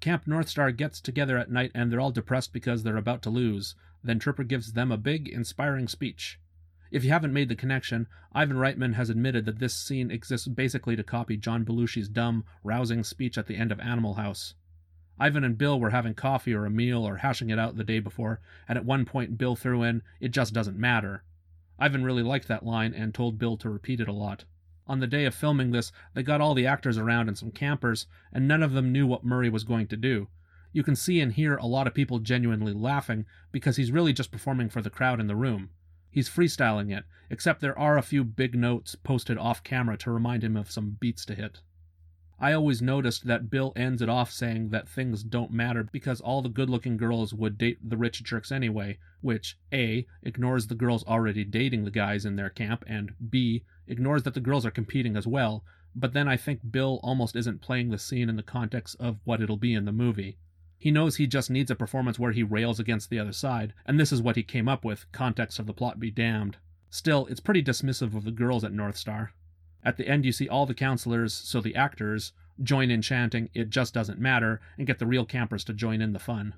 Camp North Star gets together at night and they're all depressed because they're about to lose. Then Tripper gives them a big, inspiring speech. If you haven't made the connection, Ivan Reitman has admitted that this scene exists basically to copy John Belushi's dumb, rousing speech at the end of Animal House. Ivan and Bill were having coffee or a meal or hashing it out the day before, and at one point Bill threw in, It just doesn't matter. Ivan really liked that line and told Bill to repeat it a lot. On the day of filming this, they got all the actors around and some campers, and none of them knew what Murray was going to do. You can see and hear a lot of people genuinely laughing because he's really just performing for the crowd in the room. He's freestyling it, except there are a few big notes posted off camera to remind him of some beats to hit. I always noticed that Bill ends it off saying that things don't matter because all the good looking girls would date the rich jerks anyway, which A. ignores the girls already dating the guys in their camp, and B. ignores that the girls are competing as well, but then I think Bill almost isn't playing the scene in the context of what it'll be in the movie. He knows he just needs a performance where he rails against the other side, and this is what he came up with, context of the plot be damned. Still, it's pretty dismissive of the girls at North Star. At the end, you see all the counselors, so the actors, join in chanting, It just doesn't matter, and get the real campers to join in the fun.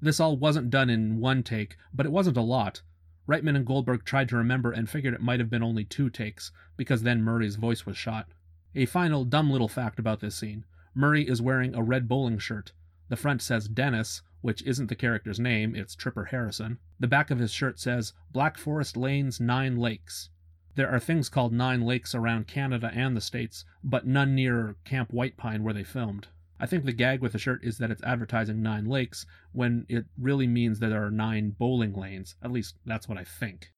This all wasn't done in one take, but it wasn't a lot. Reitman and Goldberg tried to remember and figured it might have been only two takes, because then Murray's voice was shot. A final dumb little fact about this scene Murray is wearing a red bowling shirt. The front says Dennis, which isn't the character's name, it's Tripper Harrison. The back of his shirt says Black Forest Lanes Nine Lakes. There are things called Nine Lakes around Canada and the States, but none near Camp White Pine where they filmed. I think the gag with the shirt is that it's advertising nine lakes when it really means that there are nine bowling lanes. At least that's what I think.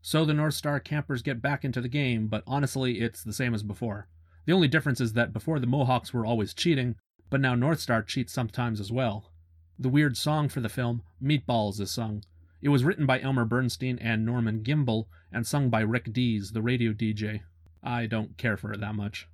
So the North Star campers get back into the game, but honestly, it's the same as before. The only difference is that before the Mohawks were always cheating, but now North Star cheats sometimes as well. The weird song for the film, Meatballs, is sung. It was written by Elmer Bernstein and Norman Gimbel and sung by Rick Dees, the radio DJ. I don't care for it that much.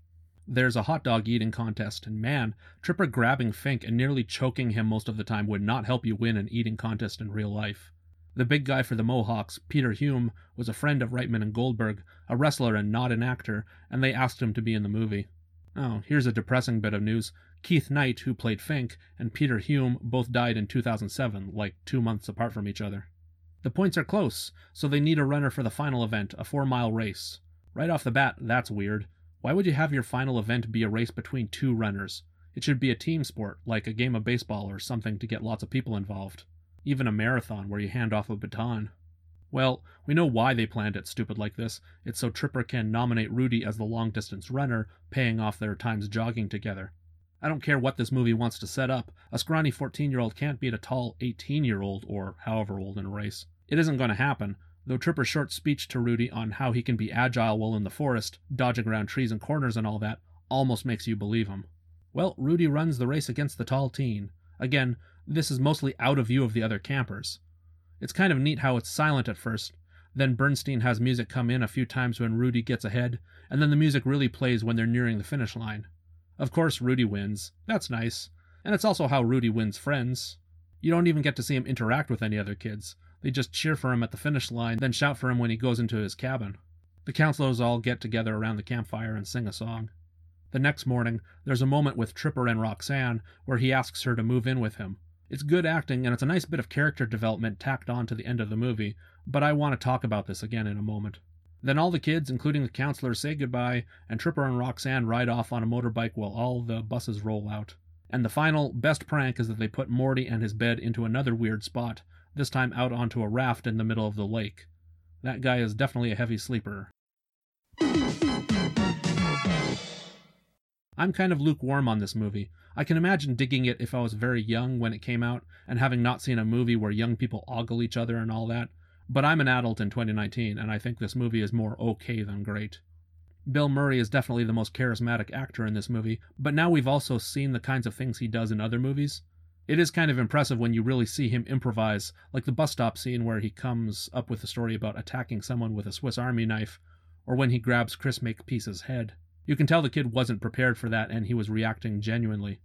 There's a hot dog eating contest, and man, Tripper grabbing Fink and nearly choking him most of the time would not help you win an eating contest in real life. The big guy for the Mohawks, Peter Hume, was a friend of Reitman and Goldberg, a wrestler and not an actor, and they asked him to be in the movie. Oh, here's a depressing bit of news. Keith Knight, who played Fink, and Peter Hume both died in 2007, like two months apart from each other. The points are close, so they need a runner for the final event, a four mile race. Right off the bat, that's weird. Why would you have your final event be a race between two runners? It should be a team sport, like a game of baseball or something to get lots of people involved. Even a marathon where you hand off a baton. Well, we know why they planned it stupid like this. It's so Tripper can nominate Rudy as the long distance runner, paying off their times jogging together. I don't care what this movie wants to set up, a scrawny 14 year old can't beat a tall 18 year old, or however old in a race. It isn't going to happen, though Tripper's short speech to Rudy on how he can be agile while in the forest, dodging around trees and corners and all that, almost makes you believe him. Well, Rudy runs the race against the tall teen. Again, this is mostly out of view of the other campers. It's kind of neat how it's silent at first, then Bernstein has music come in a few times when Rudy gets ahead, and then the music really plays when they're nearing the finish line. Of course, Rudy wins. That's nice. And it's also how Rudy wins friends. You don't even get to see him interact with any other kids. They just cheer for him at the finish line, then shout for him when he goes into his cabin. The counselors all get together around the campfire and sing a song. The next morning, there's a moment with Tripper and Roxanne where he asks her to move in with him. It's good acting and it's a nice bit of character development tacked on to the end of the movie, but I want to talk about this again in a moment. Then all the kids, including the counselor, say goodbye, and Tripper and Roxanne ride off on a motorbike while all the buses roll out. And the final, best prank is that they put Morty and his bed into another weird spot, this time out onto a raft in the middle of the lake. That guy is definitely a heavy sleeper. I'm kind of lukewarm on this movie. I can imagine digging it if I was very young when it came out and having not seen a movie where young people ogle each other and all that, but I'm an adult in 2019 and I think this movie is more okay than great. Bill Murray is definitely the most charismatic actor in this movie, but now we've also seen the kinds of things he does in other movies. It is kind of impressive when you really see him improvise, like the bus stop scene where he comes up with a story about attacking someone with a Swiss Army knife, or when he grabs Chris Makepeace's head. You can tell the kid wasn't prepared for that and he was reacting genuinely.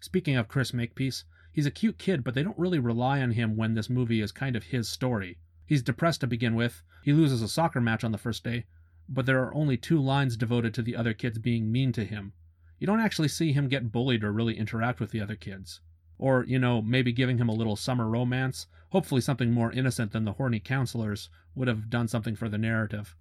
Speaking of Chris Makepeace, he's a cute kid, but they don't really rely on him when this movie is kind of his story. He's depressed to begin with, he loses a soccer match on the first day, but there are only two lines devoted to the other kids being mean to him. You don't actually see him get bullied or really interact with the other kids. Or, you know, maybe giving him a little summer romance, hopefully something more innocent than the horny counselors, would have done something for the narrative.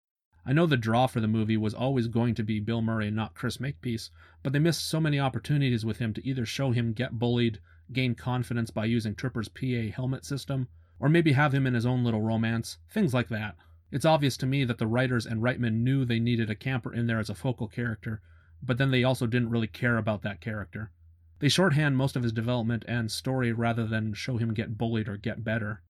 I know the draw for the movie was always going to be Bill Murray, not Chris Makepeace, but they missed so many opportunities with him to either show him get bullied, gain confidence by using Tripper's PA helmet system, or maybe have him in his own little romance, things like that. It's obvious to me that the writers and Reitman knew they needed a camper in there as a focal character, but then they also didn't really care about that character. They shorthand most of his development and story rather than show him get bullied or get better.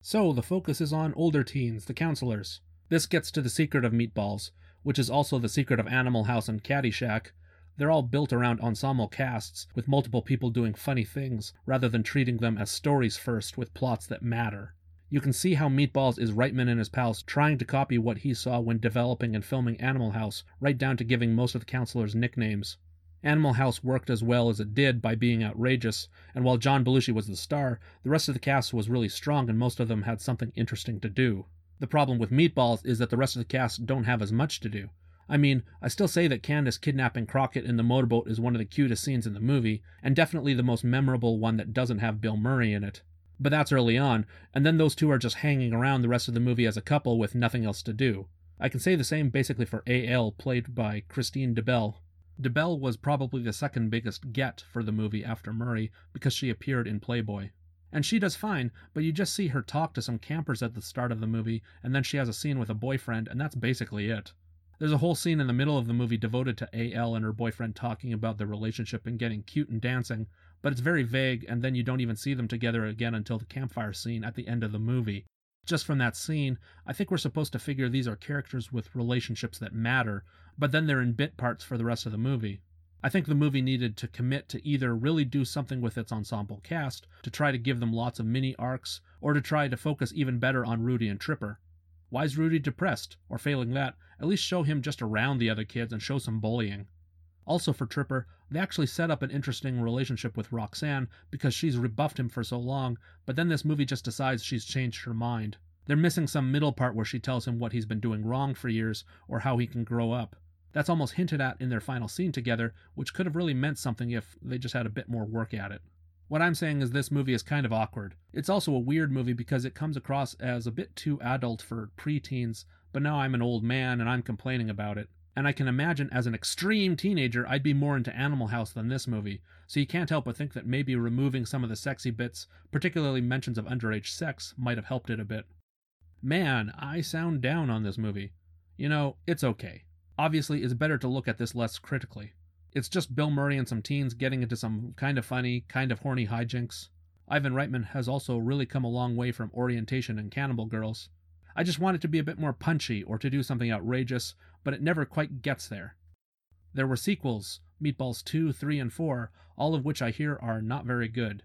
So the focus is on older teens, the counselors. This gets to the secret of Meatballs, which is also the secret of Animal House and Caddyshack. They're all built around ensemble casts, with multiple people doing funny things, rather than treating them as stories first with plots that matter. You can see how Meatballs is Reitman and his pals trying to copy what he saw when developing and filming Animal House, right down to giving most of the counselors nicknames. Animal House worked as well as it did by being outrageous, and while John Belushi was the star, the rest of the cast was really strong and most of them had something interesting to do. The problem with Meatballs is that the rest of the cast don't have as much to do. I mean, I still say that Candace kidnapping Crockett in the motorboat is one of the cutest scenes in the movie, and definitely the most memorable one that doesn't have Bill Murray in it. But that's early on, and then those two are just hanging around the rest of the movie as a couple with nothing else to do. I can say the same basically for A.L., played by Kristine DeBell. DeBell was probably the second biggest get for the movie after Murray because she appeared in Playboy. And she does fine, but you just see her talk to some campers at the start of the movie, and then she has a scene with a boyfriend, and that's basically it. There's a whole scene in the middle of the movie devoted to A.L. and her boyfriend talking about their relationship and getting cute and dancing, but it's very vague, and then you don't even see them together again until the campfire scene at the end of the movie. Just from that scene, I think we're supposed to figure these are characters with relationships that matter, but then they're in bit parts for the rest of the movie. I think the movie needed to commit to either really do something with its ensemble cast, to try to give them lots of mini arcs, or to try to focus even better on Rudy and Tripper. Why is Rudy depressed? Or failing that, at least show him just around the other kids and show some bullying. Also for Tripper, they actually set up an interesting relationship with Roxanne because she's rebuffed him for so long, but then this movie just decides she's changed her mind. They're missing some middle part where she tells him what he's been doing wrong for years or how he can grow up. That's almost hinted at in their final scene together, which could have really meant something if they just had a bit more work at it. What I'm saying is this movie is kind of awkward. It's also a weird movie because it comes across as a bit too adult for preteens, but now I'm an old man and I'm complaining about it. And I can imagine as an extreme teenager, I'd be more into Animal House than this movie, so you can't help but think that maybe removing some of the sexy bits, particularly mentions of underage sex, might have helped it a bit. Man, I sound down on this movie. You know, it's okay. Obviously, it's better to look at this less critically. It's just Bill Murray and some teens getting into some kind of funny, kind of horny hijinks. Ivan Reitman has also really come a long way from Orientation and Cannibal Girls. I just want it to be a bit more punchy or to do something outrageous, but it never quite gets there. There were sequels, Meatballs 2, 3, and 4, all of which I hear are not very good.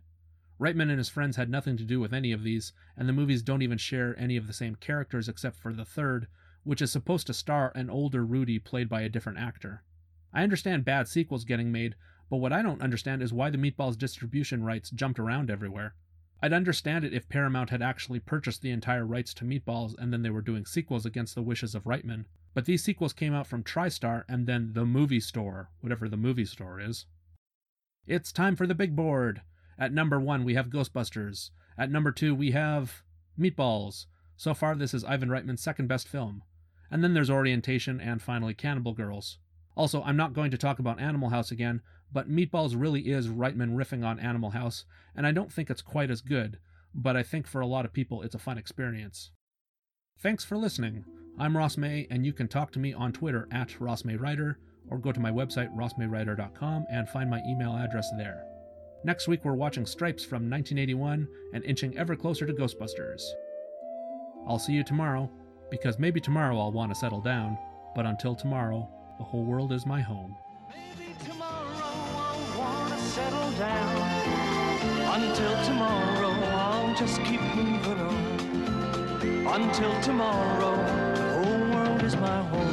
Reitman and his friends had nothing to do with any of these, and the movies don't even share any of the same characters except for the third, which is supposed to star an older Rudy played by a different actor. I understand bad sequels getting made, but what I don't understand is why the Meatballs distribution rights jumped around everywhere. I'd understand it if Paramount had actually purchased the entire rights to Meatballs and then they were doing sequels against the wishes of Reitman, but these sequels came out from TriStar and then the movie store, whatever the movie store is. It's time for the big board. At number one, we have Ghostbusters. At number two, we have Meatballs. So far, this is Ivan Reitman's second best film. And then there's Orientation and finally Cannibal Girls. Also, I'm not going to talk about Animal House again, but Meatballs really is Reitman riffing on Animal House, and I don't think it's quite as good, but I think for a lot of people it's a fun experience. Thanks for listening. I'm Ross May, and you can talk to me on Twitter at RossMayWriter, or go to my website, rossmaywriter.com, and find my email address there. Next week, we're watching Stripes from 1981 and inching ever closer to Ghostbusters. I'll see you tomorrow, because maybe tomorrow I'll want to settle down, but until tomorrow, the whole world is my home. Until tomorrow, I'll just keep moving on. Until tomorrow, whole world is my home.